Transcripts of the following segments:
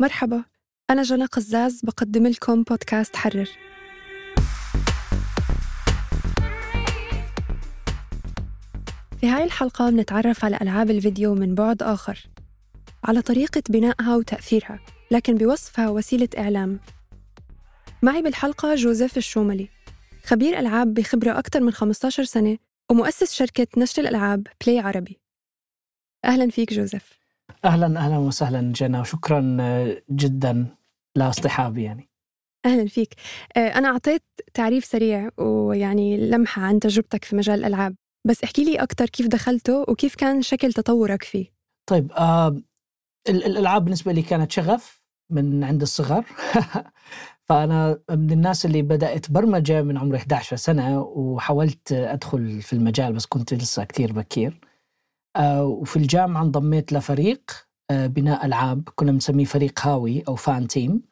مرحبا أنا جنى قزاز بقدم لكم بودكاست حرر. في هاي الحلقة بنتعرف على ألعاب الفيديو من بعد آخر على طريقة بنائها وتأثيرها لكن بوصفها وسيلة إعلام. معي بالحلقة جوزيف الشوملي خبير ألعاب بخبرة أكثر من 15 سنة ومؤسس شركة نشر الألعاب بلاي عربي. أهلا فيك جوزيف. أهلا أهلا وسهلا جنى وشكرا جدا لاصطحابي يعني. أهلا فيك. آه، أنا أعطيت تعريف سريع ويعني لمحة عن تجربتك في مجال الألعاب. بس احكي لي أكتر كيف دخلته وكيف كان شكل تطورك فيه. طيب آه ال- الألعاب بالنسبة لي كانت شغف من عند الصغر. فأنا من الناس اللي بدأت برمجة من عمري 11 سنة وحاولت أدخل في المجال بس كنت لسه كثير بكير. آه وفي الجامعة انضميت لفريق آه بناء ألعاب كنا بنسميه فريق هاوي أو فان تيم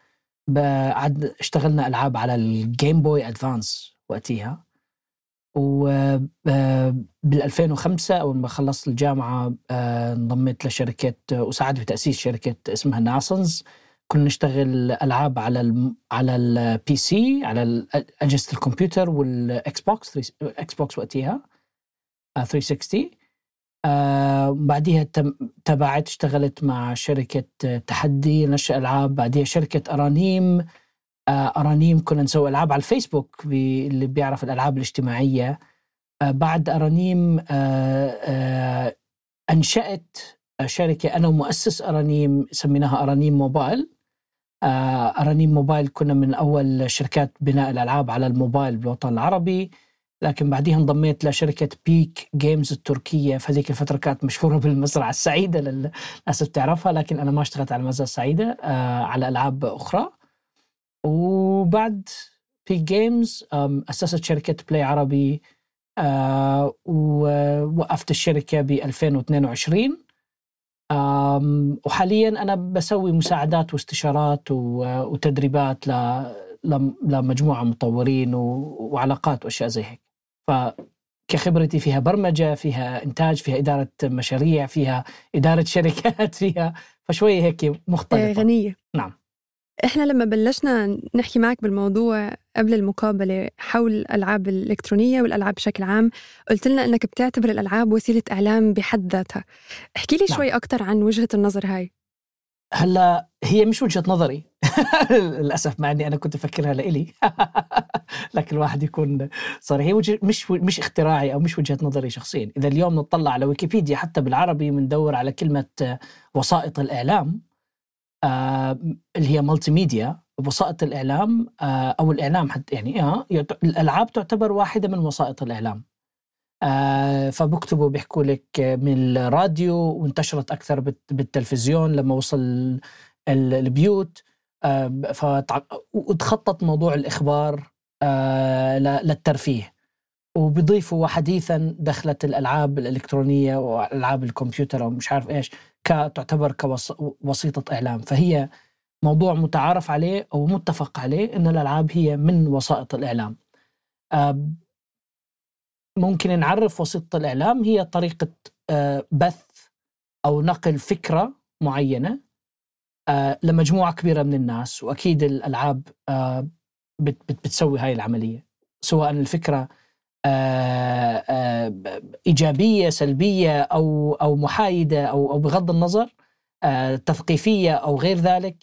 بعد اشتغلنا ألعاب على ال Game Boy Advance وقتها وبال 2005 أول ما خلصت الجامعة آه، انضميت لشركة وساعدت في تأسيس شركة اسمها ناسنز كنا نشتغل ألعاب على الم... على ال PC على اجهزه الكمبيوتر وال Xbox Xbox وقتها آه، 360 آه بعديها تم- تبعت اشتغلت مع شركة آه، تحدي نشر ألعاب بعديها شركة أرانيم. آه أرانيم كنا نسوي ألعاب على الفيسبوك بي- اللي بيعرف الألعاب الاجتماعية. آه بعد أرانيم آه آه أنشأت شركة أنا ومؤسس أرانيم سميناها أرانيم موبايل. أرانيم موبايل كنا من أول شركات بناء الألعاب على الموبايل بالوطن العربي. لكن بعديها انضميت لشركة بيك جيمز التركية. في هذيك الفترة كانت مشهورة بالمزرعة السعيدة للناس بتعرفها لكن أنا ما اشتغلت على المزرعة السعيدة آه على ألعاب أخرى. وبعد بيك جيمز أسست شركة بلاي عربي آه ووقفت الشركة ب 2022 آم، وحاليا أنا بسوي مساعدات واستشارات وتدريبات ل- لم- لمجموعة مطورين وعلاقات وأشياء زي هيك. فكخبرتي فيها برمجة فيها إنتاج فيها إدارة مشاريع فيها إدارة شركات فيها فشوية هيك آه، مختلفة غنية. نعم. إحنا لما بلشنا نحكي معك بالموضوع قبل المقابلة حول الألعاب الإلكترونية والألعاب بشكل عام قلت لنا أنك بتعتبر الألعاب وسيلة إعلام بحد ذاتها. احكي لي نعم. شوي أكتر عن وجهة النظر هاي. هلأ هي مش وجهة نظري. للأسف مع أني أنا كنت أفكرها لإلي. لكن الواحد يكون صريح. هي مش مش اختراعي أو مش وجهة نظري شخصيا. إذا اليوم نطلع على ويكيبيديا حتى بالعربي بندور على كلمة آه، وسائط الإعلام آه، اللي هي مالتي ميديا وسائط الإعلام آه، أو الإعلام حتى يعني آه الألعاب تعتبر واحدة من وسائط الإعلام. آه، فبكتبوا بيحكوا لك من الراديو وانتشرت بالت- بالتلفزيون لما وصل ال- البيوت. آه، وتخطط موضوع الإخبار ل- للترفيه. وبيضيفوا وحديثا دخلت الألعاب الإلكترونية وألعاب الكمبيوتر ومش عارف إيش ك- تعتبر كوسيطة إعلام. فهي موضوع متعارف عليه أو متفق عليه أن الألعاب هي من وسائط الإعلام. آه، ممكن نعرف وسيطة الإعلام هي طريقة آه، بث أو نقل فكرة معينة آه، لمجموعة كبيرة من الناس. وأكيد الألعاب آه، بت- بت- بتسوي هاي العملية. سواء الفكرة آه، آه، إيجابية سلبية أو أو محايدة أو أو بغض النظر آه، تثقيفية أو غير ذلك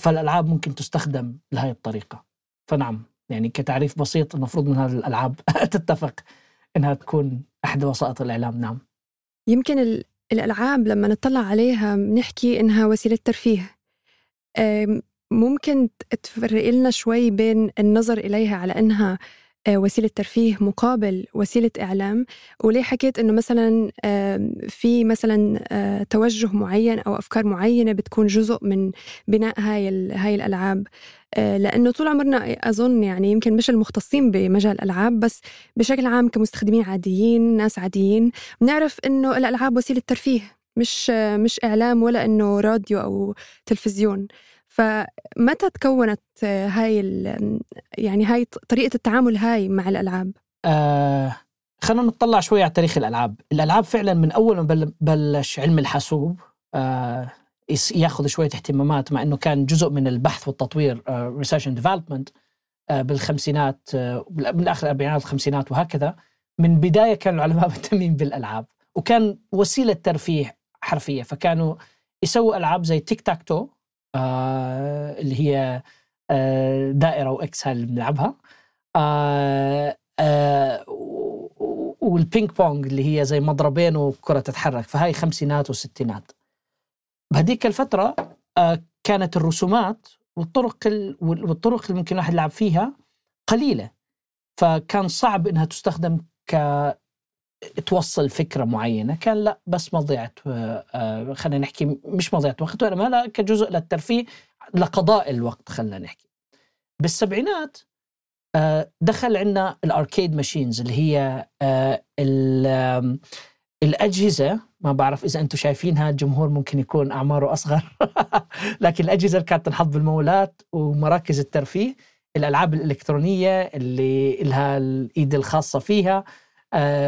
فالألعاب ممكن تستخدم لهي الطريقة. فنعم يعني كتعريف بسيط المفروض من هذه الألعاب تتفق إنها تكون أحد وسائط الإعلام. نعم. يمكن ال- الألعاب لما نطلع عليها بنحكي إنها وسيلة ترفيه. ممكن تفرق لنا شوي بين النظر إليها على إنها آه، وسيلة ترفيه مقابل وسيلة إعلام وليه حكيت إنه مثلا في مثلا آه، توجه معين أو أفكار معينة بتكون جزء من بناء هاي هاي الألعاب. آه، لأنه طول عمرنا أظن يعني يمكن مش المختصين بمجال الألعاب بس بشكل عام كمستخدمين عاديين ناس عاديين بنعرف إنه الألعاب وسيلة ترفيه مش مش إعلام ولا إنه راديو أو تلفزيون. فمتى تكونت هاي يعني هاي طريقة التعامل هاي مع الألعاب؟ آه خلينا نطلع شوي على تاريخ الألعاب، الألعاب فعلا من أول ما بل- بلش علم الحاسوب آه ياخذ شوية اهتمامات مع إنه كان جزء من البحث والتطوير research and development بالخمسينات آه من آخر الاربعينات والخمسينات وهكذا. من بداية كانوا العلماء مهتمين بالألعاب وكان وسيلة ترفيه حرفية. فكانوا يسووا ألعاب زي tic-tac-toe آه اللي هي آه دائرة و X هاي اللي بنلعبها. آه وال ping pong اللي هي زي مضربين وكرة تتحرك. فهاي خمسينات وستينات. بهذيك الفترة آه كانت الرسومات والطرق ال- وال- والطرق اللي ممكن الواحد يلعب فيها قليلة. فكان صعب إنها تستخدم ك توصل فكرة معينة. كان لا بس مضيعة آه، آه، خلينا نحكي مش مضيعة وقت وإنما لا كجزء للترفيه لقضاء الوقت خلينا نحكي. بالسبعينات آه، دخل عندنا الأركيد ماشينز اللي هي الأجهزة. ما بعرف إذا أنتم شايفينها الجمهور ممكن يكون أعماره أصغر. لكن الأجهزة اللي كانت تنحط بالمولات ومراكز الترفيه الألعاب الإلكترونية اللي لها الإيد الخاصة فيها.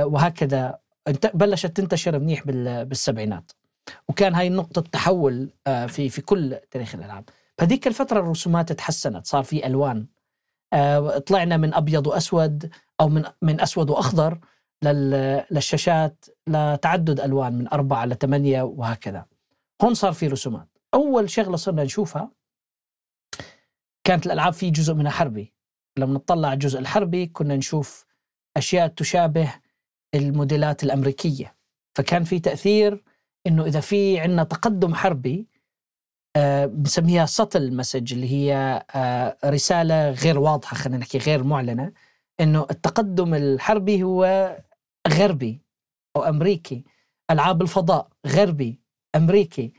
وهكذا انت- بلشت تنتشر منيح بال- بالسبعينات وكان هاي نقطة تحول آه، في في كل تاريخ الألعاب بهذيك الفترة الرسومات تحسنت صار في ألوان آه، طلعنا من أبيض وأسود أو من من أسود وأخضر لل- للشاشات لتعدد ألوان من أربعة لثمانيه وهكذا. هون صار في رسومات. أول شغلة صرنا نشوفها كانت الألعاب في جزء منها حربي. لما نطلع على الجزء الحربي كنا نشوف أشياء تشابه الموديلات الأمريكية. فكان في تأثير إنه إذا في عندنا تقدم حربي آه، بنسميها سطل مسج اللي هي آه، رسالة غير واضحة خلينا نحكي غير معلنة إنه التقدم الحربي هو غربي أو أمريكي. ألعاب الفضاء غربي أمريكي.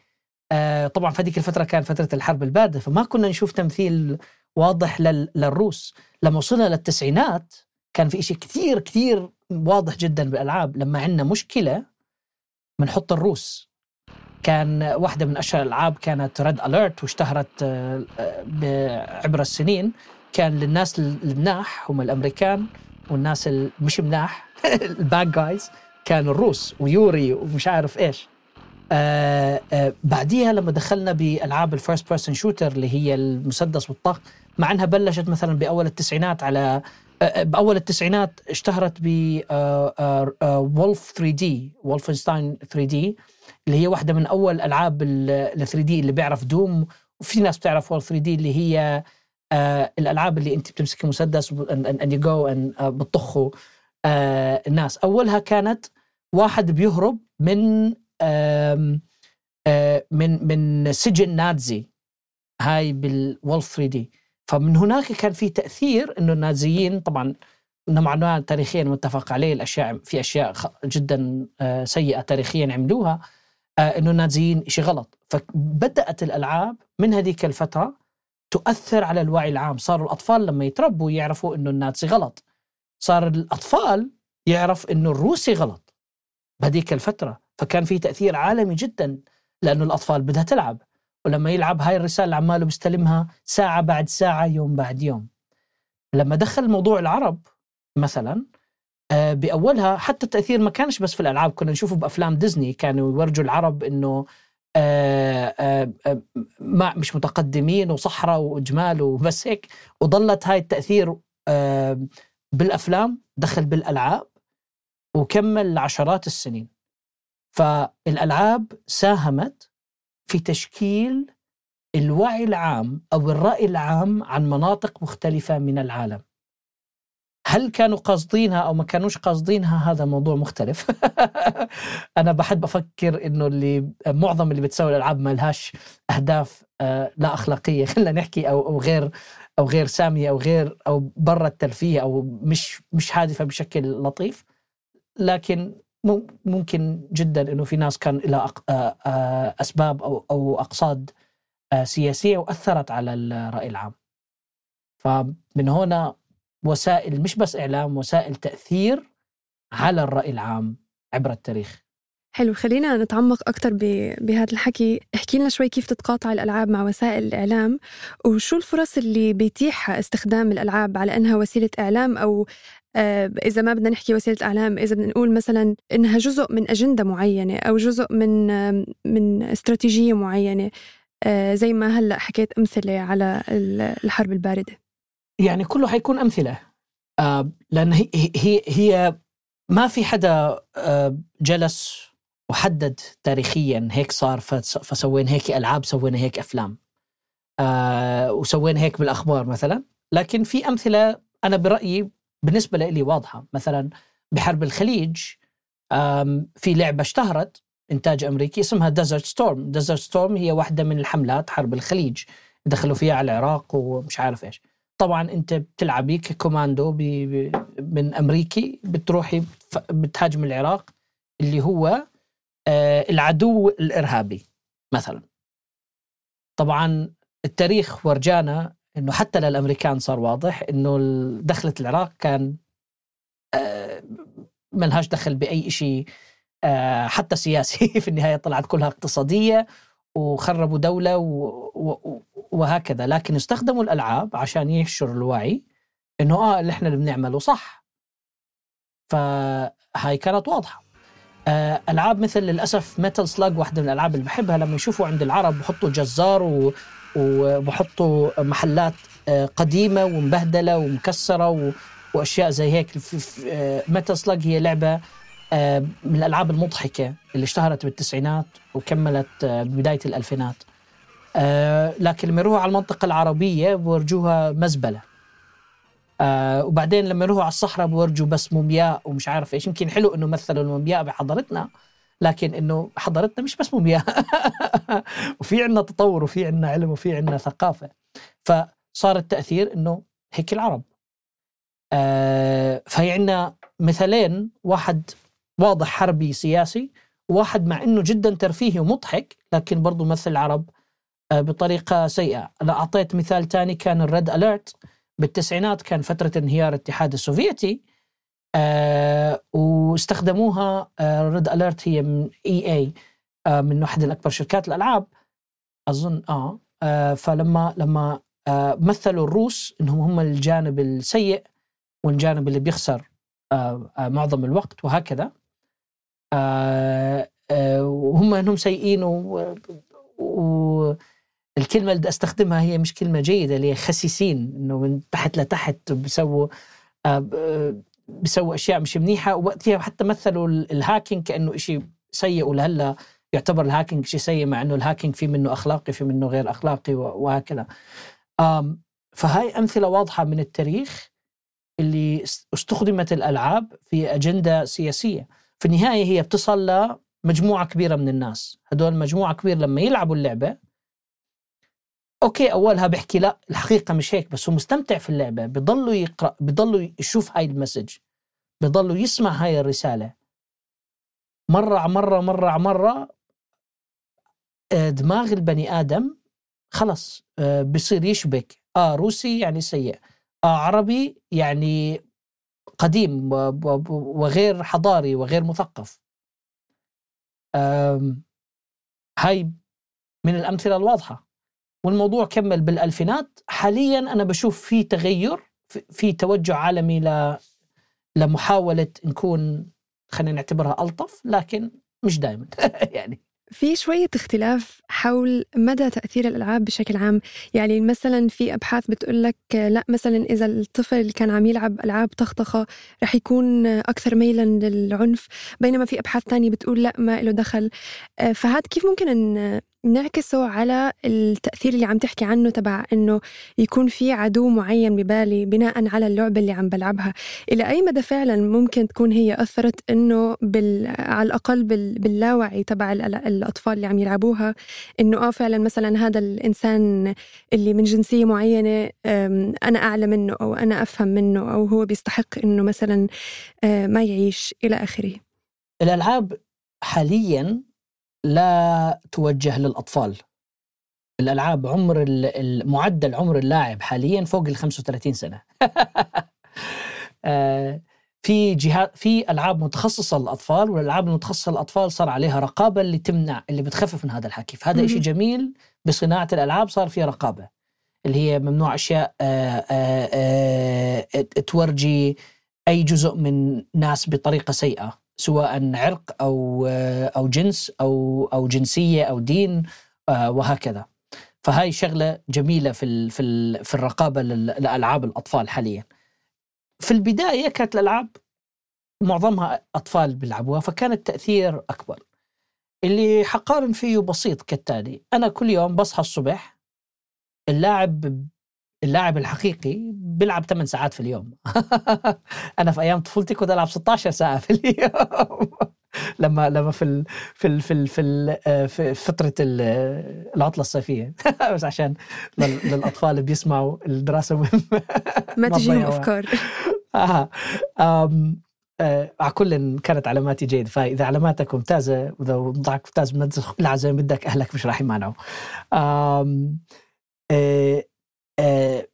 آه، طبعا في هذيك الفترة كان فترة الحرب الباردة فما كنا نشوف تمثيل واضح لل- للروس. لما وصلنا للتسعينات كان في شيء كثير كثير واضح جدا بالألعاب. لما عندنا مشكلة بنحط الروس. كان واحدة من أشهر الألعاب كانت Red Alert واشتهرت آه، عبر السنين. كان للناس المناح هم الأمريكان والناس ال- مش مناح ال bad guys كانوا الروس ويوري ومش عارف إيش. آه آه بعديها لما دخلنا بألعاب ال first person shooter اللي هي المسدس والطخ مع أنها بلشت مثلا بأول التسعينات على بأول التسعينات اشتهرت ب Wolf 3 D Wolfenstein 3 D اللي هي واحدة من أول ألعاب ال 3 D اللي بيعرف Doom. وفي ناس بتعرف Wolf 3 D اللي هي آه الألعاب اللي أنت بتمسك مسدس ان يو جو بتطخوا الناس. أولها كانت واحد بيهرب من آه من من سجن نازي. هاي بالولف 3 دي فمن هناك كان في تأثير إنه النازيين طبعا نوعا تاريخيا متفق عليه الأشياء في أشياء جدا آه، سيئة تاريخيا عملوها آه، إنه النازيين شيء غلط. فبدأت الألعاب من هذيك الفترة تؤثر على الوعي العام. صاروا الأطفال لما يتربوا يعرفوا إنه النازي غلط. صار الأطفال يعرف إنه الروسي غلط بهذيك الفترة. فكان في تأثير عالمي جدا لأنه الأطفال بدها تلعب. ولما يلعب هاي الرسالة اللي عماله بيستلمها ساعة بعد ساعة يوم بعد يوم. لما دخل موضوع العرب مثلا آه، بأولها حتى التأثير ما كانش بس في الألعاب كنا نشوفه بأفلام ديزني كانوا يورجوا العرب إنه آه، آه، ما مش متقدمين وصحراء واجمال وبس هيك. وظلت هاي التأثير آه، بالأفلام دخل بالألعاب وكمل لعشرات السنين. فالألعاب ساهمت في تشكيل الوعي العام أو الرأي العام عن مناطق مختلفة من العالم. هل كانوا قاصدينها أو ما كانوش قاصدينها؟ هذا موضوع مختلف. أنا بحب أفكر إنه اللي معظم اللي بتسوي الألعاب ما لهاش أهداف آه، لا أخلاقية خلينا نحكي أو أو غير أو غير سامية أو غير أو برا الترفيه أو مش مش هادفة بشكل لطيف. لكن ممكن جدا إنه في ناس كان لها أسباب أو أو أقصاد سياسية وأثرت على الرأي العام. فمن هنا وسائل مش بس إعلام وسائل تأثير على الرأي العام عبر التاريخ. حلو خلينا نتعمق أكتر ب- بهذا الحكي. احكي لنا شوي كيف تتقاطع الألعاب مع وسائل الإعلام وشو الفرص اللي بيتيحها استخدام الألعاب على أنها وسيلة إعلام؟ أو آه، إذا ما بدنا نحكي وسيلة إعلام إذا بدنا نقول مثلا إنها جزء من أجندة معينة أو جزء من آم، من استراتيجية معينة آه، زي ما هلأ حكيت أمثلة على ال- الحرب الباردة. يعني كله حيكون أمثلة. آه، لأن هي هي هي ما في حدا آه، جلس وحدد تاريخيا هيك صار فس- فسوينا هيك ألعاب سوينا هيك أفلام. آه، وسوينا هيك بالأخبار مثلا. لكن في أمثلة أنا برأيي بالنسبة لي واضحة. مثلا بحرب الخليج في لعبة اشتهرت إنتاج أمريكي اسمها Desert Storm Desert Storm هي واحدة من الحملات حرب الخليج. دخلوا فيها على العراق ومش عارف إيش. طبعا أنت بتلعبي ككوماندو من أمريكي بتروحي بتهاجم العراق اللي هو العدو الإرهابي مثلا. طبعا التاريخ ورجانا إنه حتى للأمريكان صار واضح إنه دخلة العراق كان آه، ملهاش دخل بأي شيء آه، حتى سياسي. في النهاية طلعت كلها اقتصادية وخربوا دولة وهكذا. لكن استخدموا الألعاب عشان ينشروا الوعي إنه آه اللي إحنا اللي بنعمله صح. فهاي كانت واضحة. آه، ألعاب مثل للأسف Metal Slug واحدة من الألعاب اللي بحبها لما يشوفوا عند العرب بحطوا جزار و... وبحطوا محلات آه، قديمة ومبهدلة ومكسرة و... وأشياء زي هيك. Metal Slug هي لعبة آه، من الألعاب المضحكة اللي اشتهرت بالتسعينات وكملت آه، ببدايه الألفينات. آه، لكن لما يروحوا على المنطقة العربية بورجوها مزبلة. آه وبعدين لما يروحوا على الصحراء بورجوا بس مومياء ومش عارف إيش. يمكن حلو إنه مثلوا المومياء بحضارتنا لكن إنه حضارتنا مش بس مومياء. وفي عندنا تطور وفي عندنا علم وفي عندنا ثقافة. فصار التأثير إنه هيك العرب. آه فهي عندنا مثالين واحد واضح حربي سياسي وواحد مع إنه جدا ترفيهي ومضحك لكن برضه مثل العرب آه بطريقة سيئة. أنا أعطيت مثال تاني كان ال Red Alert. بالتسعينات كان فترة انهيار الاتحاد السوفيتي آه واستخدموها آه Red Alert هي من EA آه من واحدة من اكبر شركات الألعاب. أظن آه, آه فلما لما آه مثلوا الروس إنهم هم الجانب السيء والجانب اللي بيخسر آه آه معظم الوقت وهكذا. آه آه وهم إنهم سيئين و, و الكلمة اللي أستخدمها هي مش كلمة جيدة اللي هي خسيسين إنه من تحت لتحت بيسووا آه، بيسووا أشياء مش منيحة ووقتها حتى مثلوا ال- ال hacking كأنه شيء سيء ولهلأ يعتبر ال hacking شيء سيء مع إنه ال hacking في منه أخلاقي في منه غير أخلاقي وهكذا. فهاي أمثلة واضحة من التاريخ اللي است- استخدمت الألعاب في أجندة سياسية. في النهاية هي بتصل لمجموعة كبيرة من الناس، هدول مجموعة كبيرة لما يلعبوا اللعبة okay اولها بحكي لا الحقيقة مش هيك بس هو مستمتع في اللعبة بضلوا يقرأ بضلوا يشوف هاي ال message بضلوا يسمع هاي الرسالة. مرة على مرة مرة على مرة آه، دماغ البني آدم خلص آه، بصير يشبك. آه روسي يعني سيء آه عربي يعني قديم وغير حضاري وغير مثقف. هاي من الأمثلة الواضحة. والموضوع كمل بالألفينات. حاليا أنا بشوف في تغير في- توجه عالمي ل لمحاولة نكون خلينا نعتبرها ألطف لكن مش دائما يعني. في شوية اختلاف حول مدى تأثير الألعاب بشكل عام. يعني مثلا في أبحاث بتقول لك لا مثلا إذا الطفل كان عم يلعب ألعاب طخطخة رح يكون أكثر ميلا للعنف بينما في أبحاث تانية بتقول لا ما له دخل. فهذا كيف ممكن نعكسه على التأثير اللي عم تحكي عنه تبع إنه يكون في عدو معين ببالي بناء على اللعبة اللي عم بلعبها. إلى أي مدى فعلا ممكن تكون هي أثرت إنه بال... على الأقل بال... باللاوعي تبع الأطفال اللي عم يلعبوها؟ إنه آه فعلا مثلا هذا الإنسان اللي من جنسية معينة أنا أعلى منه أو أنا أفهم منه أو هو بيستحق إنه مثلا آه، ما يعيش إلى آخره. الألعاب حاليا لا توجه للأطفال. الألعاب عمر المعدل عمر اللاعب حاليا فوق ال 35 سنة. آه، في جهات في ألعاب متخصصة للأطفال والألعاب المتخصصة للأطفال صار عليها رقابة اللي تمنع اللي بتخفف من هذا الحكي. فهذا شيء جميل بصناعة الألعاب صار في رقابة. اللي هي ممنوع أشياء آآ آآ تورجي أي جزء من ناس بطريقة سيئة. سواء عرق أو أو جنس أو أو جنسية أو دين وهكذا. فهاي شغلة جميلة في في في الرقابة لألعاب الأطفال حاليا. في البداية كانت الألعاب معظمها أطفال بيلعبوها فكان التاثير أكبر. اللي حقارن فيه بسيط كالتالي أنا كل يوم بصحى الصبح اللاعب اللاعب الحقيقي بيلعب 8 ساعات في اليوم. أنا في أيام طفولتي كنت ألعب 16 ساعة في اليوم. لما لما في ال في ال في ال في, ال آه، في فترة العطلة الصيفية. بس عشان للأطفال اللي بيسمعوا الدراسة مهمة. ما تجيهم أفكار. آه. آم آه على كل كانت علاماتي جيدة. فإذا علاماتك ممتازة وإذا وضعك ممتاز لا زي ما بدك أهلك مش راح يمانعوا. آه آه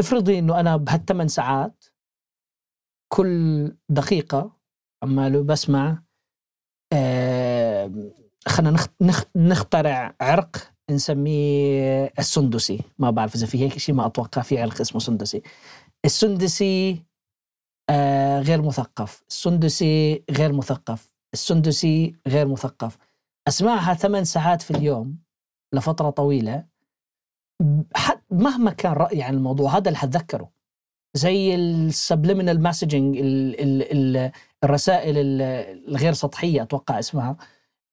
افرضي إنه أنا بهالثمان ساعات كل دقيقة عماله بسمع آه خلينا نخترع عرق نسميه السندسي. ما بعرف إذا في هيك شيء ما أتوقع في عرق اسمه سندسي. السندسي آه غير مثقف. السندسي غير مثقف. السندسي غير مثقف. أسمعها ثمان ساعات في اليوم لفترة طويلة. مهما كان رأيي عن الموضوع هذا اللي حتذكره. زي ال subliminal messaging الرسائل الغير سطحية أتوقع اسمها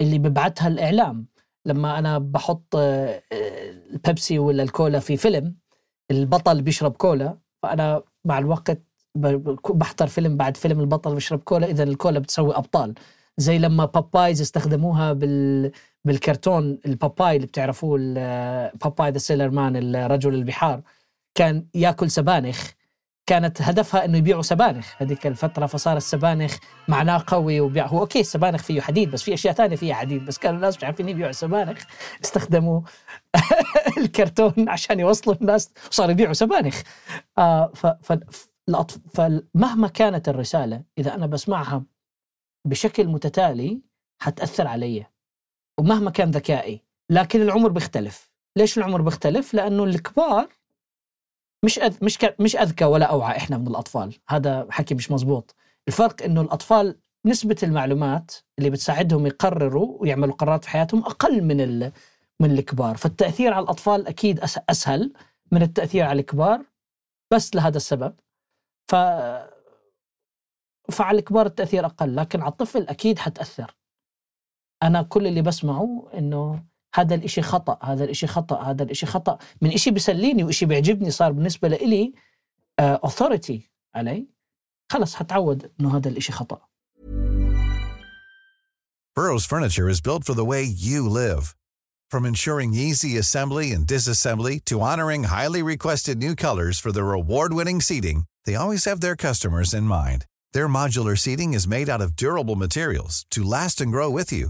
اللي ببعثها الإعلام. لما أنا بحط آه، البيبسي ولا الكولا في فيلم البطل بيشرب كولا فأنا مع الوقت بحضر فيلم بعد فيلم البطل بيشرب كولا إذا الكولا بتسوي أبطال. زي لما Popeyes استخدموها بال بالكرتون ال Popeye اللي بتعرفوه Popeye the sailor man الرجل البحار كان ياكل سبانخ. كانت هدفها إنه يبيعوا سبانخ. هذيك الفترة فصار السبانخ معناه قوي وبيع. هو okay السبانخ فيه حديد بس في أشياء ثانية فيها حديد بس كانوا الناس مش عارفين يبيعوا سبانخ. استخدموا الكرتون عشان يوصلوا الناس وصاروا يبيعوا سبانخ. آه ف ف فمهما كانت الرسالة إذا أنا بسمعها بشكل متتالي حتأثر علي. ومهما كان ذكائي لكن العمر بيختلف. ليش العمر بيختلف؟ لأنه الكبار مش أذ... مش ك... مش أذكى ولا أوعى إحنا من الأطفال. هذا حكي مش مزبوط. الفرق إنه الأطفال نسبة المعلومات اللي بتساعدهم يقرروا ويعملوا قرارات في حياتهم أقل من ال... من الكبار. فالتأثير على الأطفال أكيد أس... أسهل من التأثير على الكبار بس لهذا السبب. ف فعلى الكبار التأثير أقل لكن على الطفل أكيد حتأثر. أنا كل اللي بسمعه انه هذا الإشي خطأ هذا الإشي خطأ هذا الإشي خطأ من إشي بيسليني وإشي بيعجبني صار بالنسبة لإلي authority علي خلص حتعود إنه هذا الإشي خطأ Burroughs Furniture is built for the way you live. From ensuring easy assembly and disassembly to honoring highly requested new colors for their award-winning seating, they always have their customers in mind. Their modular seating is made out of durable materials to last and grow with you.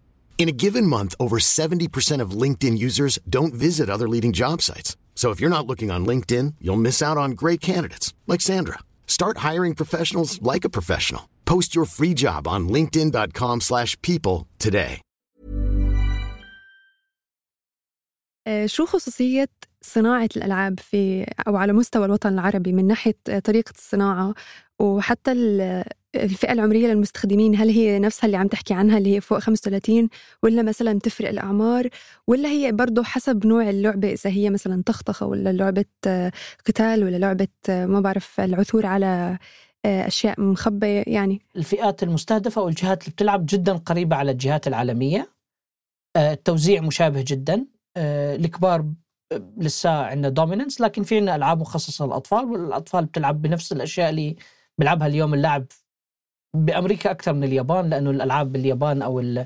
In a given month, over 70% of LinkedIn users don't visit other leading job sites. So if you're not looking on LinkedIn, you'll miss out on great candidates like Sandra. Start hiring professionals like a professional. Post your free job on linkedin.com/people slash people today. آه، شو خصوصية صناعة الألعاب في أو على مستوى الوطن العربي من ناحية آه، طريقة الصناعة وحتى ال- الفئة العمرية للمستخدمين هل هي نفسها اللي عم تحكي عنها اللي هي فوق 35 ولا مثلا تفرق الأعمار؟ ولا هي برضه حسب نوع اللعبة إذا هي مثلا طخطخة ولا لعبة آه، قتال ولا لعبة آه، ما بعرف العثور على آه، أشياء مخبية يعني. الفئات المستهدفة والجهات اللي بتلعب جدا قريبة على الجهات العالمية. التوزيع مشابه جدا. الكبار لسه عندنا دوميننس لكن في عندنا ألعاب مخصصة للأطفال والأطفال بتلعب بنفس الأشياء اللي بيلعبها اليوم اللاعب بأمريكا أكثر من اليابان لأنه الألعاب باليابان أو ال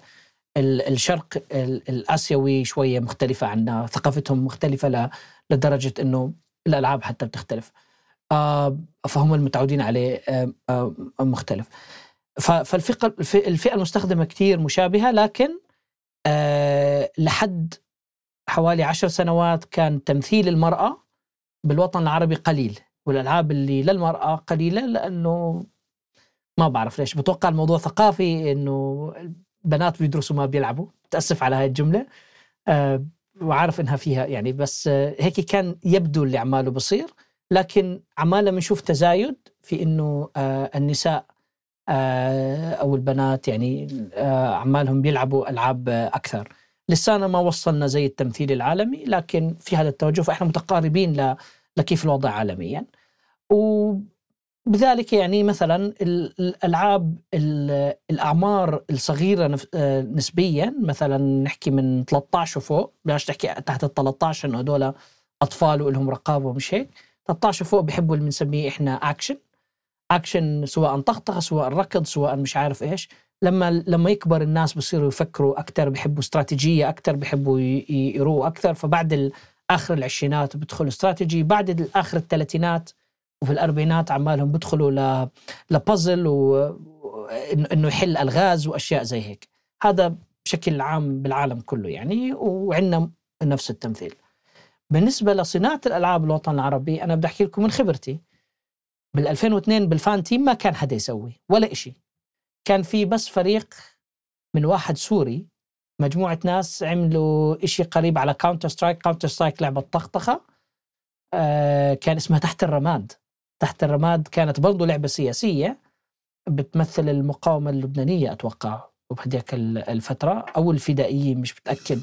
ال الشرق ال- الآسيوي شوية مختلفة عنا ثقافتهم مختلفة لدرجة إنه الألعاب حتى بتختلف. آه، فهم المتعودين عليه آه، آه، مختلف. فالفئه الف- الفئة المستخدمة كثير مشابهة لكن آه، لحد حوالي عشر سنوات كان تمثيل المرأة بالوطن العربي قليل والألعاب اللي للمرأة قليلة لأنه ما بعرف ليش. بتوقع الموضوع ثقافي إنه البنات بيدرسوا ما بيلعبوا. تأسف على هاي الجملة. آه، وعارف إنها فيها يعني بس آه، هيك كان يبدو اللي عماله بصير. لكن عمالنا بنشوف تزايد في إنه آه، النساء آه، أو البنات يعني آه، عمالهم بيلعبوا ألعاب آه، أكثر لسانا ما وصلنا زي التمثيل العالمي لكن في هذا التوجه فإحنا متقاربين. لكيف الوضع عالميا. وبذلك يعني مثلا ال- الألعاب ال- الأعمار الصغيرة آه، نسبيا مثلا نحكي من 13 وفوق بلاش تحكي تحت ال 13 إنه هدول أطفال ولهم رقابة ومش هيك 13 وفوق بيحبوا اللي بنسميه إحنا action action سواء طخطخة سواء ركض سواء مش عارف إيش. لما لما يكبر الناس بصيروا يفكروا أكثر بيحبوا استراتيجية أكثر بيحبوا ي- ي- يرووا أكثر فبعد آخر العشرينات بيدخلوا استراتيجي بعد آخر الثلاثينات وفي الأربعينات عمالهم بيدخلوا ل لبازل وانه يحل ألغاز وأشياء زي هيك. هذا بشكل عام بالعالم كله يعني وعندنا نفس التمثيل. بالنسبة لصناعة الألعاب بالوطن العربي أنا بدي أحكي لكم من خبرتي. بال 2002 بال fun team ما كان حدا يسوي ولا إشي. كان في بس فريق من واحد سوري مجموعة ناس عملوا إشي قريب على Counter Strike Counter Strike لعبة طخطخة آه كان اسمها تحت الرماد. تحت الرماد كانت برضو لعبة سياسية بتمثل المقاومة اللبنانية أتوقع وبهديك ال- الفترة أو الفدائيين مش متأكد.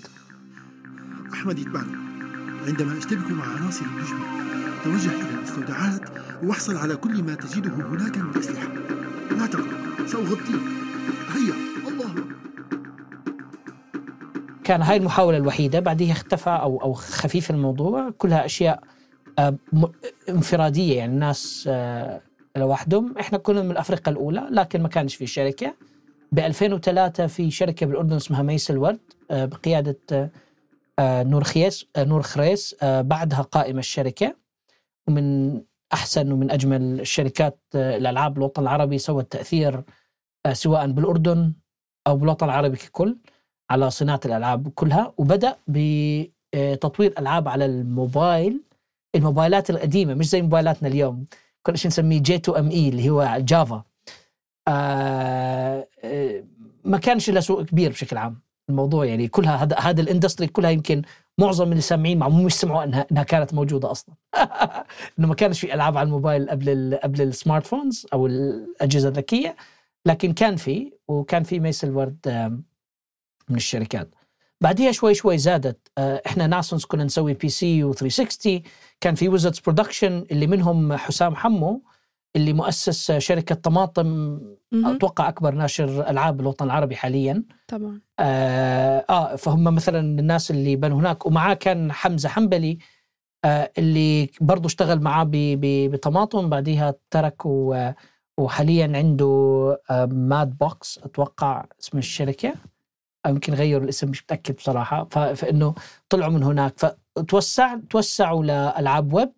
أحمد يتبعنا عندما أشتبك مع عناصر النجمة توجه إلى المستودعات واحصل على كل ما تجده هناك من أسلحة. لا تقلق سأغطيك هيا الله. كان هاي المحاولة الوحيدة بعدها اختفى أو أو خفيف الموضوع. كلها أشياء آه، انفرادية يعني الناس آه، لوحدهم. إحنا كنا من الأفرقة الأولى لكن ما كانش في شركة. ب 2003 في شركة بالأردن اسمها ميس الورد آه، بقيادة آه، نور خيس نور خريس بعدها قائمة الشركة. ومن أحسن ومن أجمل الشركات الألعاب بالوطن العربي سوت تأثير آه، سواء بالأردن أو بالوطن العربي ككل على صناعة الألعاب كلها. وبدأ بتطوير ألعاب على الموبايل. الموبايلات القديمة مش زي موبايلاتنا اليوم. كل شيء نسميه J2ME اللي هو Java آه آه، ما كانش له سوق كبير بشكل عام الموضوع يعني. كلها هذا هذا ال industry كلها يمكن معظم اللي سامعين مع مش سمعوا إنها إنها كانت موجودة أصلا. إنه ما كانش في ألعاب على الموبايل قبل قبل ال smartphones أو الأجهزة الذكية لكن كان في وكان في ميس الورد من الشركات. بعديها شوي شوي زادت. آه، إحنا ناسونس كنا نسوي PC و360 كان في Wizards Production اللي منهم حسام حمو اللي مؤسس شركة طماطم. أتوقع أكبر ناشر ألعاب بالوطن العربي حاليا. طبعا. آه, آه فهم مثلا الناس اللي بنوا هناك. ومعاه كان حمزة حنبلي آه اللي برضه اشتغل معاه بطماطم. بعديها ترك وحاليا عنده آه Mad Box أتوقع اسم الشركة. أو يمكن غيروا الاسم مش متأكد بصراحة. فإنه طلعوا من هناك. فتوسع توسعوا لألعاب ويب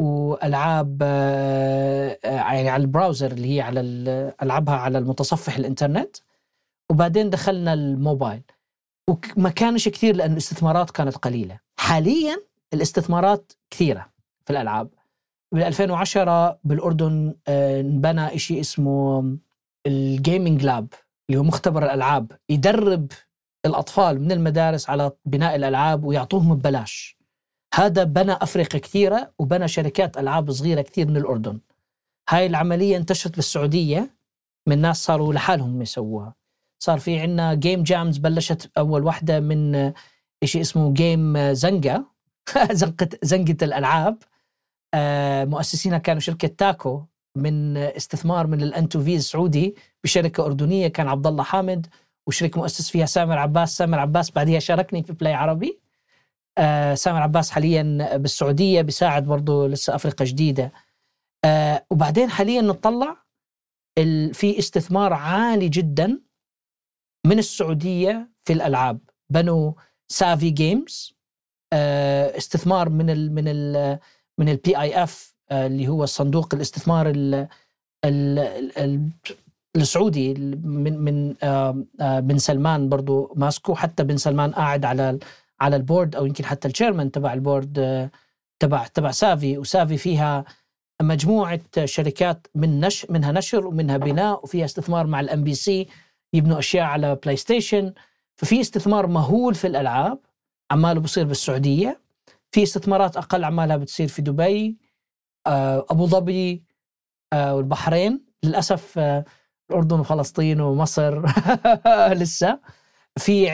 وألعاب آه، يعني على البراوزر اللي هي على ال- ألعابها على المتصفح الإنترنت. وبعدين دخلنا الموبايل. وما كانش كثير لأن الاستثمارات كانت قليلة. حاليا الاستثمارات كثيرة في الألعاب. بال 2010 بالأردن آه، انبنى شيء اسمه الجيمنج لاب اللي هو مختبر الألعاب يدرب الأطفال من المدارس على بناء الألعاب ويعطوهم ببلاش. هذا بنى أفرقة كثيرة وبنى شركات ألعاب صغيرة كثير من الأردن. هاي العملية انتشرت بالسعودية من ناس صاروا لحالهم يسووها. صار في عنا game jams بلشت أول واحدة من شيء اسمه Game زنقة زنقة زنقة الألعاب. آه، مؤسسينها كانوا شركة تاكو. من استثمار من ال N2 في السعودي بشركة أردنية كان عبد الله حامد وشريك مؤسس فيها سامر عباس. سامر عباس بعدها شاركني في Play عربي. آه سامر عباس حاليا بالسعودية بيساعد برضه لسه أفرقة جديدة. آه وبعدين حاليا نطلع في استثمار عالي جدا من السعودية في الألعاب. بنوا Savvy Games آه استثمار من ال من ال من ال PIF اللي هو صندوق الاستثمار ال ال السعودي من من بن سلمان برضو ماسكو حتى بن سلمان قاعد على على ال board أو يمكن حتى ال chairman تبع ال board آه، تبع تبع Savvy. و Savvy فيها مجموعة شركات من نش منها نشر ومنها بناء وفيها استثمار مع ال MBC يبنوا أشياء على بلاي ستيشن ففي استثمار مهول في الألعاب عماله بصير بالسعودية. في استثمارات أقل عمالها بتصير في دبي. آه، أبو ظبي آه، والبحرين. للأسف الأردن وفلسطين ومصر لسه. في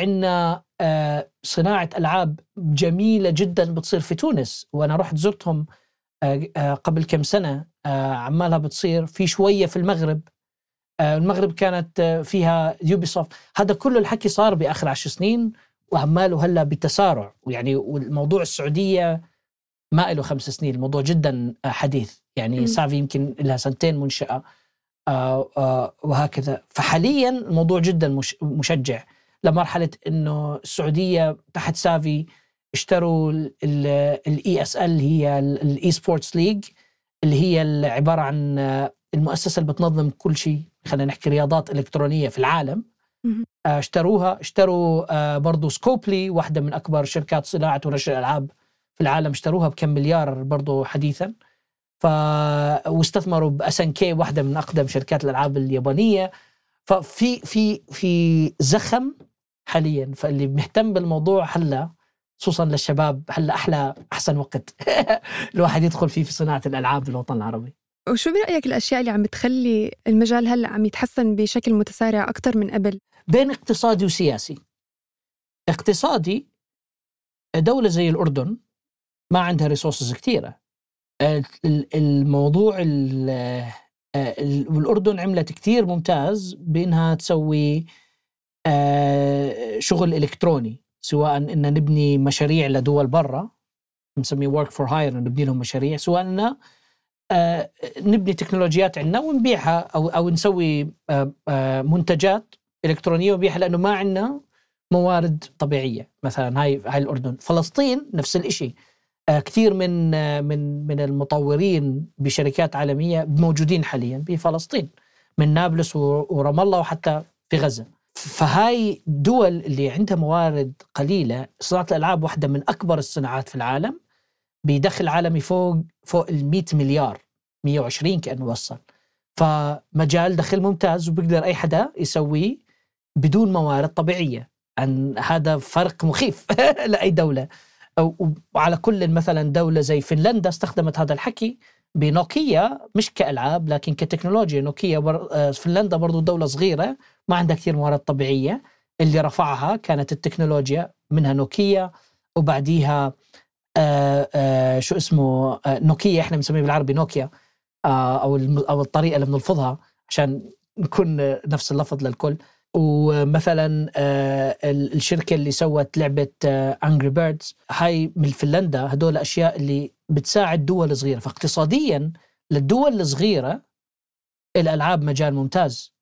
آه، صناعة ألعاب جميلة جدا بتصير في تونس وأنا رحت زرتهم آه، آه، قبل كم سنة عمالها بتصير في شوية في المغرب. المغرب كانت فيها يوبي سوفت هذا كله الحكي صار بآخر عشر سنين وعماله هلأ بتسارع ويعني والموضوع السعودية ما له خمس سنين. الموضوع جدا حديث. يعني Savvy يمكن لها سنتين منشأة آه، آه، وهكذا. فحاليا الموضوع جدا مشجع لمرحلة إنه السعودية تحت Savvy اشتروا ال ESL هي ال esports league اللي هي عبارة عن المؤسسة اللي بتنظم كل شيء. خلينا نحكي رياضات إلكترونية في العالم. آه، اشتروها. اشتروا برضو Scopely واحدة من أكبر شركات صناعة ونشر الالعاب في العالم اشتروها بكم مليار برضو حديثا. ف واستثمروا باس ان كي واحدة من أقدم شركات الألعاب اليابانية. ففي في في زخم حاليا. فاللي مهتم بالموضوع هلا خصوصا للشباب هلا أحلى أحسن وقت الواحد يدخل فيه في صناعة الألعاب بالوطن العربي. وشو برأيك الأشياء اللي عم تخلي المجال هلا عم يتحسن بشكل متسارع أكثر من قبل؟ بين اقتصادي وسياسي. اقتصادي دولة زي الأردن ما عندها resources كثيرة. الموضوع الأردن عملت كثير ممتاز بأنها تسوي آه، شغل إلكتروني سواء أن نبني مشاريع لدول برا نسميه work for hire نبني لهم مشاريع سواء آه، نبني تكنولوجيات عندنا ونبيعها أو أو نسوي آه، منتجات إلكترونية ونبيعها لأنه ما عندنا موارد طبيعية. مثلا هاي هاي الأردن. فلسطين نفس الشيء آه، كثير من آه، من من المطورين بشركات عالمية موجودين حاليا بفلسطين من نابلس ورام الله وحتى في غزة. فهاي دول اللي عندها موارد قليلة صناعة الألعاب واحدة من أكبر الصناعات في العالم بدخل عالمي فوق فوق ال 100 مليار 120 كأنه وصل. فمجال دخل ممتاز وبيقدر أي حدا يسويه بدون موارد طبيعية. عن هذا فرق مخيف لأي دولة. وعلى كل مثلا دولة زي فنلندا استخدمت هذا الحكي بنوكيا مش كألعاب لكن كتكنولوجيا. نوكيا بر... آه، فنلندا برضو دولة صغيرة ما عندها كثير موارد طبيعية. اللي رفعها كانت التكنولوجيا منها نوكيا وبعديها آآ آآ شو اسمه نوكيا إحنا بنسميه بالعربي نوكيا أو أو الطريقة اللي بنلفظها عشان نكون نفس اللفظ للكل. ومثلا آه، الشركة اللي سوت لعبة انجري بيردز هاي من فنلندا هدول أشياء اللي بتساعد دول صغيرة. فاقتصاديا للدول الصغيرة الألعاب مجال ممتاز.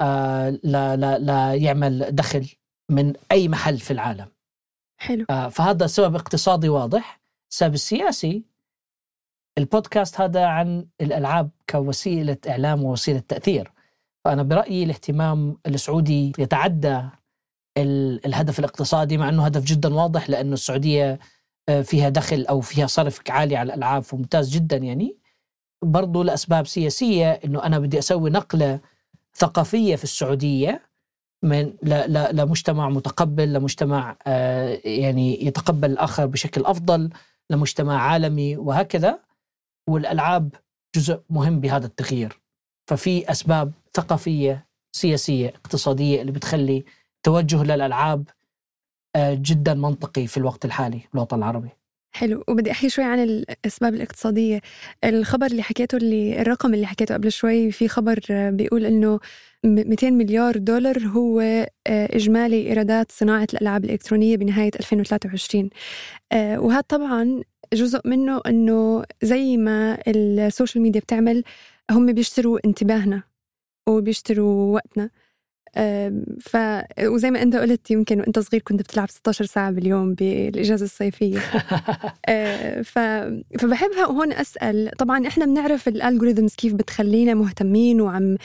آه، لا لا لا يعمل دخل من أي محل في العالم. حلو. آه، فهذا سبب اقتصادي واضح. السبب السياسي البودكاست هذا عن الألعاب كوسيلة إعلام ووسيلة تأثير. فأنا برأيي الاهتمام السعودي يتعدى ال- الهدف الاقتصادي مع أنه هدف جدا واضح لأنه السعودية آه، فيها دخل أو فيها صرف عالي على الألعاب فممتاز جدا يعني. برضو لأسباب سياسية أنه أنا بدي أسوي نقلة ثقافية في السعودية من لمجتمع متقبل لمجتمع آه، يعني يتقبل الآخر بشكل أفضل لمجتمع عالمي وهكذا. والألعاب جزء مهم بهذا التغيير. ففي أسباب ثقافية سياسية اقتصادية اللي بتخلي توجه للألعاب آه، جدا منطقي في الوقت الحالي بالوطن العربي. حلو. وبدي أحكي شوي عن الأسباب الاقتصادية. الخبر اللي حكيته اللي الرقم اللي حكيته قبل شوي في خبر آه، بيقول إنه م- 200 مليار دولار هو آه، إجمالي إيرادات صناعة الألعاب الإلكترونية بنهاية 2023 آه، وهذا طبعا جزء منه إنه زي ما ال social media بتعمل هم بيشتروا انتباهنا. وبيشتروا وقتنا. ف وزي ما انت قلت يمكن وانت صغير كنت بتلعب 16 ساعة باليوم بالإجازة الصيفية. آه، ف... فبحبها. هون أسأل طبعا إحنا بنعرف ال algorithms كيف بتخلينا مهتمين وعم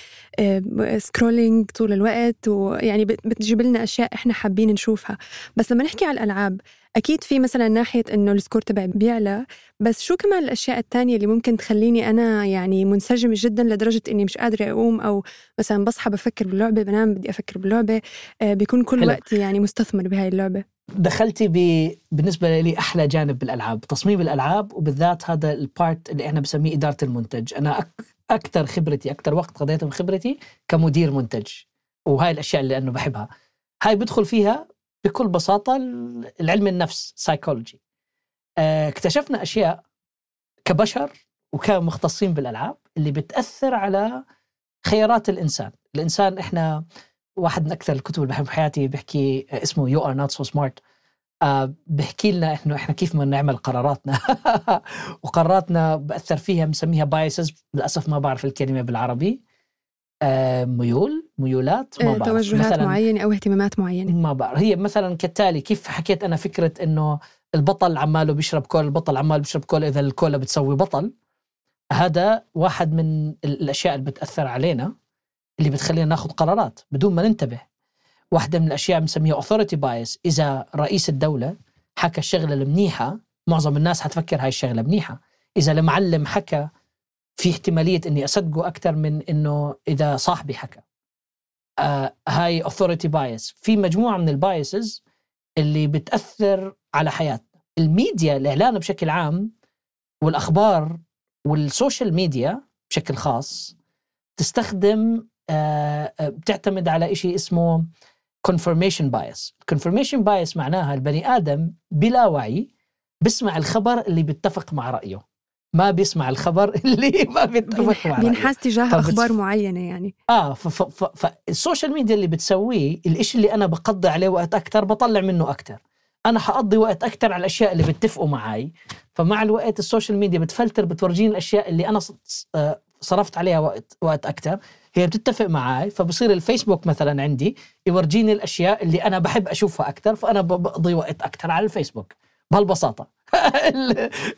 scrolling طول الوقت ويعني بت- بتجيب لنا أشياء إحنا حابين نشوفها. بس لما نحكي على الألعاب أكيد في مثلا ناحية إنه ال score تبعي بيعلى بس شو كمان الأشياء التانية اللي ممكن تخليني أنا يعني منسجمة جدا لدرجة إني مش قادرة أقوم أو مثلا بصحى بفكر باللعبة بنام بدي أفكر باللعبة آه، بيكون كل حلو. وقتي يعني مستثمر بهاي اللعبة. دخلتي ب... بالنسبة لي أحلى جانب بالألعاب تصميم الألعاب وبالذات هذا ال part اللي إحنا بسميه إدارة المنتج. أنا أك... أكثر خبرتي أكثر وقت قضيته من خبرتي كمدير منتج وهاي الأشياء اللي أنه بحبها. هاي بدخل فيها بكل بساطة العلم النفس سايكولوجي اكتشفنا أشياء كبشر وكمختصين بالألعاب اللي بتأثر على خيارات الإنسان. الإنسان إحنا واحد من أكثر الكتب اللي بحب بحياتي بيحكي اسمه You Are Not So Smart بحكي لنا انه إحنا كيف بدنا نعمل قراراتنا. وقراراتنا بأثر فيها بنسميها biases للأسف ما بعرف الكلمة بالعربي. آه، ميول ميولات ما آه، بعرف. توجهات مثلاً- معينة أو اهتمامات معينة. ما بعرف. هي مثلا كالتالي كيف حكيت أنا فكرة إنه البطل عماله بيشرب كولا البطل عماله بيشرب كولا إذا الكولا بتسوي بطل. هذا واحد من ال- الأشياء اللي بتأثر علينا اللي بتخلينا ناخذ قرارات بدون ما ننتبه. واحدة من الأشياء بنسميها authority bias. إذا رئيس الدولة حكى الشغلة المنيحة معظم الناس حتفكر هاي الشغلة منيحة. إذا المعلم حكى في احتمالية إني اصدقه أكثر من إنه إذا صاحبي حكى. آه هاي authority bias. في مجموعة من ال biases اللي بتأثر على حياتنا. الميديا الاعلام بشكل عام والأخبار وال social media بشكل خاص تستخدم آه، آه، بتعتمد على شيء اسمه confirmation bias. confirmation bias معناها البني آدم بلا وعي بسمع الخبر اللي بيتفق مع رأيه. ما بيسمع الخبر اللي ما بيتفق مع رأيه بينحاز تجاه أخبار معينة يعني. آه ف- ف- ف- فال social media اللي بتسويه الإشي اللي أنا بقضي عليه وقت أكثر بطلع منه أكثر أنا حقضي وقت أكثر على الأشياء اللي بتفقوا معي فمع الوقت ال social media بتفلتر بتورجيني الأشياء اللي أنا آه، صرفت عليها وقت وقت أكثر هي بتتفق معي فبصير الفيسبوك مثلا عندي يورجيني الأشياء اللي أنا بحب أشوفها أكثر فأنا بقضي وقت أكثر على الفيسبوك. بهالبساطة. ال-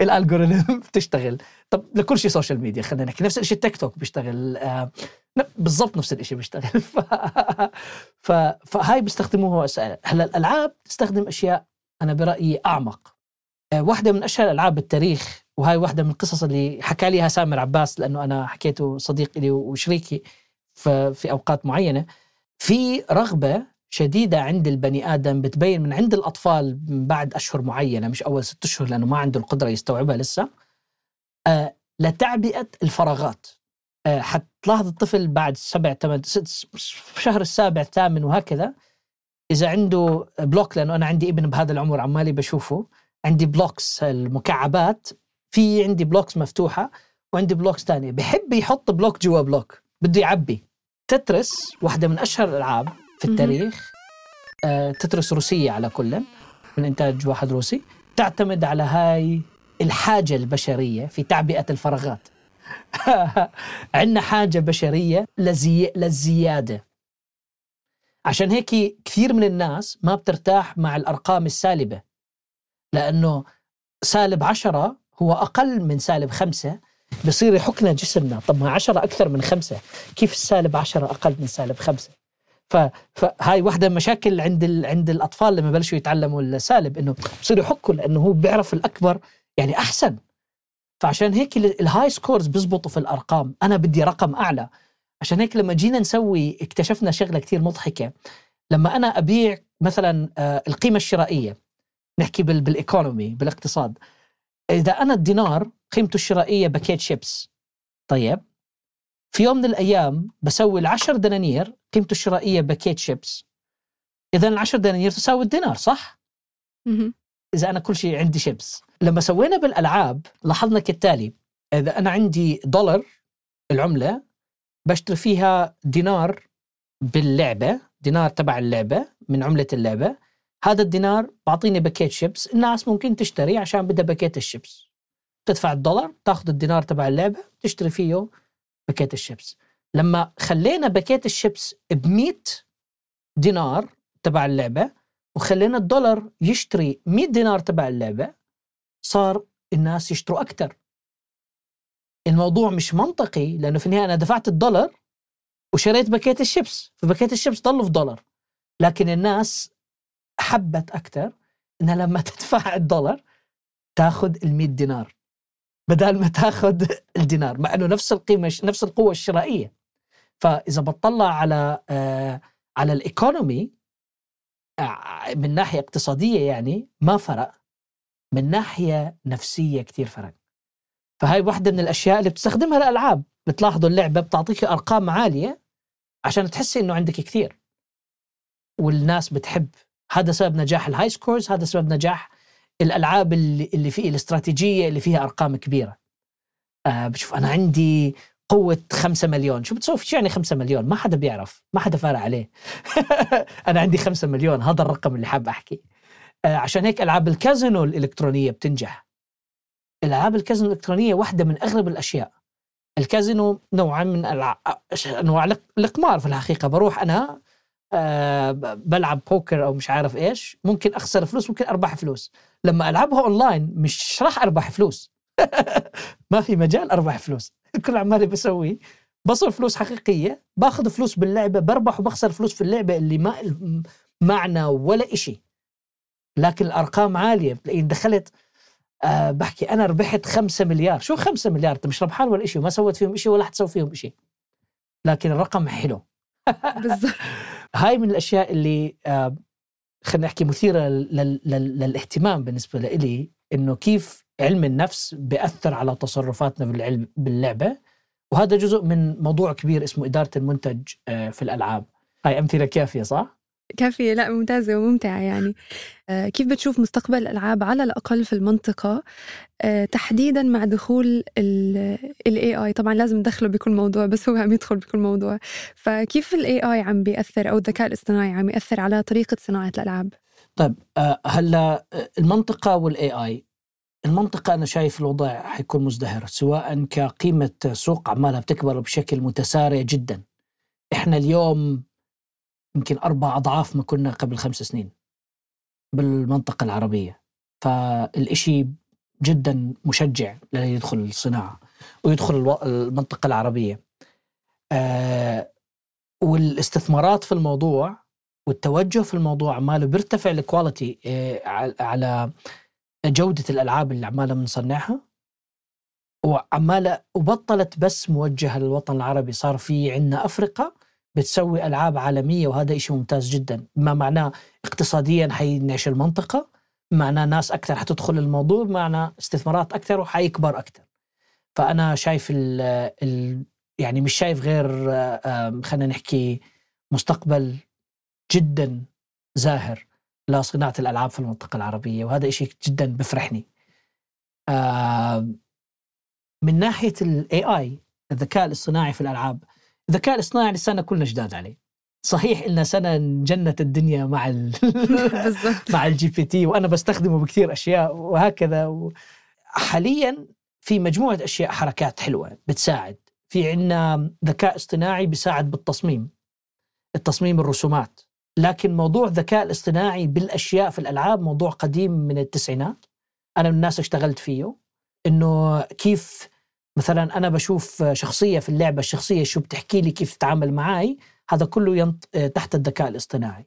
ال algorithm بتشتغل. طب لكل شيء social media خلينا نحكي نفس الشيء تيك توك بيشتغل آه، بالضبط نفس الشيء بيشتغل. ف... فهاي بيستخدموها. هلأ الألعاب تستخدم أشياء أنا برأيي أعمق. آه، واحدة من أشهر الالعاب بالتاريخ وهاي واحدة من القصص اللي حكى لي سامر عباس لأنه أنا حكيته صديق لي وشريكي في أوقات معينة. في رغبة شديدة عند البني آدم بتبين من عند الأطفال من بعد أشهر معينة مش أول ست أشهر لأنه ما عنده القدرة يستوعبها لسه. آه لتعبئة الفراغات. آه حتلاحظ الطفل بعد سبع ثمان ست شهر السابع الثامن وهكذا إذا عنده block لأنه أنا عندي ابن بهذا العمر عمالي بشوفه عندي blocks المكعبات في عندي blocks مفتوحة وعندي blocks ثانية. بحب يحط block جوا block بده يعبي. تتريس واحدة من أشهر الألعاب في. التاريخ آه تتريس روسية على كل من إنتاج واحد روسي تعتمد على هاي الحاجة البشرية في تعبئة الفراغات عندنا حاجة بشرية لزي... للزيادة عشان هيك كثير من الناس ما بترتاح مع الأرقام السالبة لأنه سالب عشرة هو أقل من سالب خمسة بصير يحكنا جسمنا طب ما عشرة أكثر من خمسة كيف السالب عشرة أقل من سالب خمسة. فهاي واحدة من المشاكل عند ال... عند الأطفال لما بلشوا يتعلموا السالب إنه بصيروا يحكوا لأنه هو بيعرف الأكبر يعني أحسن. فعشان هيك ال- ال high scores بيزبطوا في الأرقام. أنا بدي رقم أعلى. عشان هيك لما جينا نسوي اكتشفنا شغلة كتير مضحكة. لما أنا أبيع مثلا آه، القيمة الشرائية نحكي بال... بال economy بالاقتصاد. إذا أنا الدينار قيمته الشرائية باكيت شيبس. طيب؟ في يوم من الأيام بسوي العشر دنانير قيمته الشرائية باكيت شيبس. إذا العشر دنانير تساوي الدينار صح؟ إذا أنا كل شيء عندي شيبس. لما سوينا بالألعاب لاحظنا كالتالي إذا أنا عندي دولار العملة بشتري فيها دينار باللعبة دينار تبع اللعبة من عملة اللعبة. هذا الدينار بعطيني باكيت شيبس. الناس ممكن تشتري عشان بدها باكيت الشيبس. تدفع الدولار تاخذ الدينار تبع اللعبة تشتري فيه باكيت الشيبس. لما خلينا باكيت الشيبس ب 100 دينار تبع اللعبة وخلينا الدولار يشتري 100 دينار تبع اللعبة صار الناس يشتروا أكثر الموضوع مش منطقي لأنه في النهاية أنا دفعت الدولار وشريت باكيت الشيبس. فباكيت الشيبس ضل في دولار. لكن الناس حبت أكثر إنها لما تدفع الدولار تاخذ ال 100 دينار. بدل ما تاخذ الدينار مع إنه نفس القيمة نفس القوة الشرائية. فإذا بتطلع على آه على الإيكونومي آه من ناحية اقتصادية يعني ما فرق. من ناحية نفسية كثير فرق. فهاي واحدة من الأشياء اللي بتستخدمها الألعاب. بتلاحظوا اللعبة بتعطيك أرقام عالية عشان تحسي إنه عندك كثير والناس بتحب. هذا سبب نجاح ال high scores هذا سبب نجاح الألعاب اللي اللي فيه الاستراتيجية اللي فيها أرقام كبيرة. آه بشوف أنا عندي قوة خمسة مليون. شو بتسوي؟ شو يعني خمسة مليون؟ ما حدا بيعرف. ما حدا فارق عليه. أنا عندي خمسة مليون. هذا الرقم اللي حاب أحكي. آه عشان هيك ألعاب الكازينو الإلكترونية بتنجح. ألعاب الكازينو الإلكترونية واحدة من أغرب الأشياء. الكازينو نوعا من أنواع الق- القمار في الحقيقة. بروح أنا آه بلعب بوكر أو مش عارف إيش ممكن أخسر فلوس ممكن أربح فلوس. لما ألعبها أونلاين مش راح أربح فلوس. ما في مجال اربح فلوس. كل عمالي بسويه. بصرف فلوس حقيقية باخذ فلوس باللعبة بربح وبخسر فلوس في اللعبة اللي ما معنى ولا إشي. لكن الأرقام عالية. بتلاقي دخلت آه بحكي أنا ربحت خمسة مليار. شو خمسة مليار؟ أنت مش ربحان ولا إشي وما سويت فيهم إشي ولا حتسوي فيهم إشي. لكن الرقم حلو. بالضبط. هاي من الأشياء اللي آه، خلينا نحكي مثيرة لل- لل- للاهتمام بالنسبة لي إنه كيف علم النفس بيأثر على تصرفاتنا بالعلم باللعبة. وهذا جزء من موضوع كبير اسمه إدارة المنتج آه، في الألعاب. هاي أمثلة كافية صح؟ كافية لا ممتازة وممتعة يعني. آه، كيف بتشوف مستقبل الألعاب على الأقل في المنطقة؟ آه، تحديدا مع دخول ال AI طبعا لازم ندخله بكل موضوع بس هو عم يدخل بكل موضوع. فكيف ال AI عم بيأثر أو الذكاء الاصطناعي عم يأثر على طريقة صناعة الألعاب؟ طيب آه، هلأ المنطقة والاي اي المنطقة أنا شايف الوضع حيكون مزدهر سواء كقيمة سوق عمالها بتكبر بشكل متسارع جدا. إحنا اليوم يمكن أربع أضعاف ما كنا قبل خمس سنين بالمنطقة العربية. فالإشي جدا مشجع ليدخل الصناعة ويدخل المنطقة العربية. آه والاستثمارات في الموضوع والتوجه في الموضوع عماله بيرتفع الكواليتي آه على جودة الألعاب اللي عمالة بنصنعها. وعمالة وبطلت بس موجهة للوطن العربي صار في عندنا أفرقة بتسوي ألعاب عالمية وهذا إشي ممتاز جدا. ما معناه اقتصاديا حينعش المنطقة معناه ناس أكثر حتدخل الموضوع معناه استثمارات أكثر وحيكبر أكثر. فأنا شايف ال ال يعني مش شايف غير خلينا نحكي مستقبل جدا زاهر لصناعة الألعاب في المنطقة العربية وهذا إشي جدا بفرحني. من ناحية ال AI الذكاء الاصطناعي في الألعاب الذكاء الاصطناعي لسانا كلنا جداد عليه. صحيح إلنا سنة جنت الدنيا مع ال... مع ال GPT وأنا بستخدمه بكثير أشياء وهكذا. و... حاليا في مجموعة أشياء حركات حلوة بتساعد. في عندنا ذكاء اصطناعي بيساعد بالتصميم. التصميم الرسومات. لكن موضوع الذكاء الاصطناعي بالأشياء في الألعاب موضوع قديم من التسعينات. أنا من الناس اشتغلت فيه. إنه كيف مثلا أنا بشوف شخصية في اللعبة الشخصية شو بتحكي لي كيف تتعامل معي هذا كله ينط... تحت الذكاء الاصطناعي.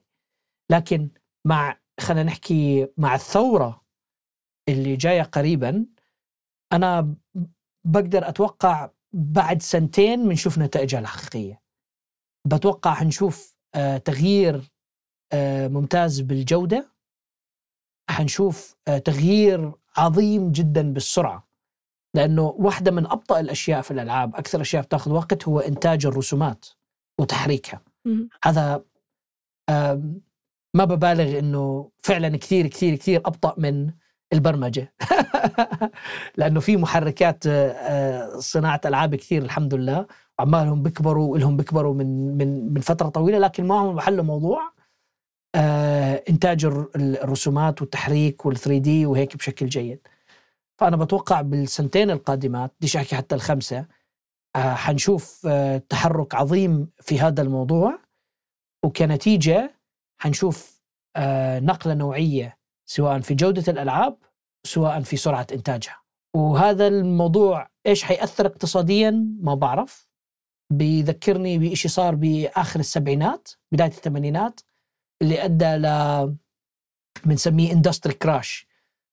لكن مع خلينا نحكي مع الثورة اللي جاية قريبا أنا بقدر أتوقع بعد سنتين بنشوف نتائجها الحقيقية. بتوقع حنشوف آه، تغيير آه، ممتاز بالجودة. حنشوف آه، تغيير عظيم جدا بالسرعة. لأنه واحدة من أبطأ الأشياء في الألعاب أكثر أشياء بتاخذ وقت هو إنتاج الرسومات وتحريكها. هذا ما ببالغ إنه فعلا كثير كثير كثير أبطأ من البرمجة. لأنه في محركات آه، آه، صناعة ألعاب كثير الحمد لله وعمالهم بيكبروا ولهم بيكبروا من من من فترة طويلة لكن معهم محل موضوع آه، إنتاج الر- الرسومات والتحريك وال 3 دي وهيك بشكل جيد. فأنا بتوقع بالسنتين القادمات بديش أحكي حتى الخمسة آه، حنشوف آه، تحرك عظيم في هذا الموضوع وكنتيجة حنشوف آه، نقلة نوعية سواء في جودة الألعاب سواء في سرعة إنتاجها. وهذا الموضوع إيش حيأثر اقتصاديا؟ ما بعرف. بيذكرني بشيء صار بآخر السبعينات بداية الثمانينات اللي أدى ل بنسميه اندستري كراش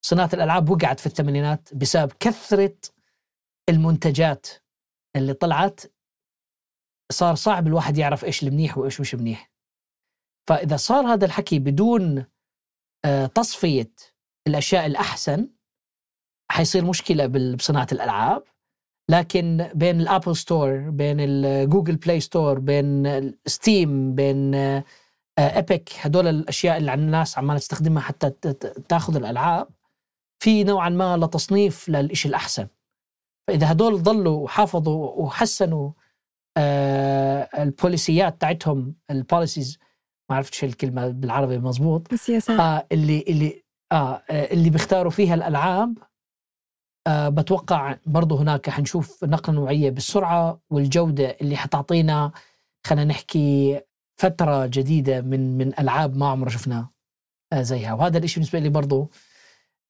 صناعة الألعاب وقعت في الثمانينات بسبب كثرة المنتجات اللي طلعت. صار صعب الواحد يعرف إيش المنيح وإيش مش منيح. فإذا صار هذا الحكي بدون آه، تصفية الأشياء الأحسن حيصير مشكلة بصناعة الألعاب. لكن بين ال App Store بين ال Google Play Store بين Steam بين آه، Epic هدول الأشياء اللي الناس عمالة تستخدمها حتى تاخذ الألعاب. في نوعا ما لتصنيف للشيء الأحسن. فإذا هدول ضلوا وحافظوا وحسنوا آه ال policyات تاعتهم ال policies ما عرفت شو الكلمة بالعربي مزبوط. السياسات. آه اللي اللي آه اللي بيختاروا فيها الألعاب آه بتوقع برضه هناك حنشوف نقلة نوعية بالسرعة والجودة اللي حتعطينا خلينا نحكي فترة جديدة من من ألعاب ما عمر شفناه آه زيها. وهذا الشيء بالنسبة لي برضه آه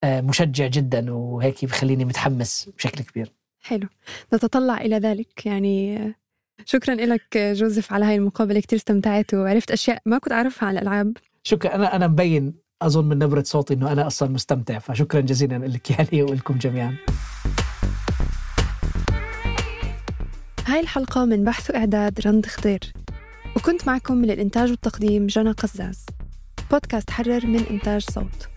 مشجع جدا وهيك بخليني متحمس بشكل كبير. حلو. نتطلع إلى ذلك. يعني آه، شكرا لك آه، جوزيف على هاي المقابلة كتير استمتعت وعرفت أشياء ما كنت أعرفها عن الألعاب. شكرا. أنا أنا مبين أظن من نبرة صوتي إنه أنا أصلا مستمتع فشكرا جزيلا لك يعني ولكم جميعا. هاي الحلقة من بحث وإعداد رند خضير. وكنت معكم من الإنتاج والتقديم جنى قزاز. بودكاست حرر من إنتاج صوت.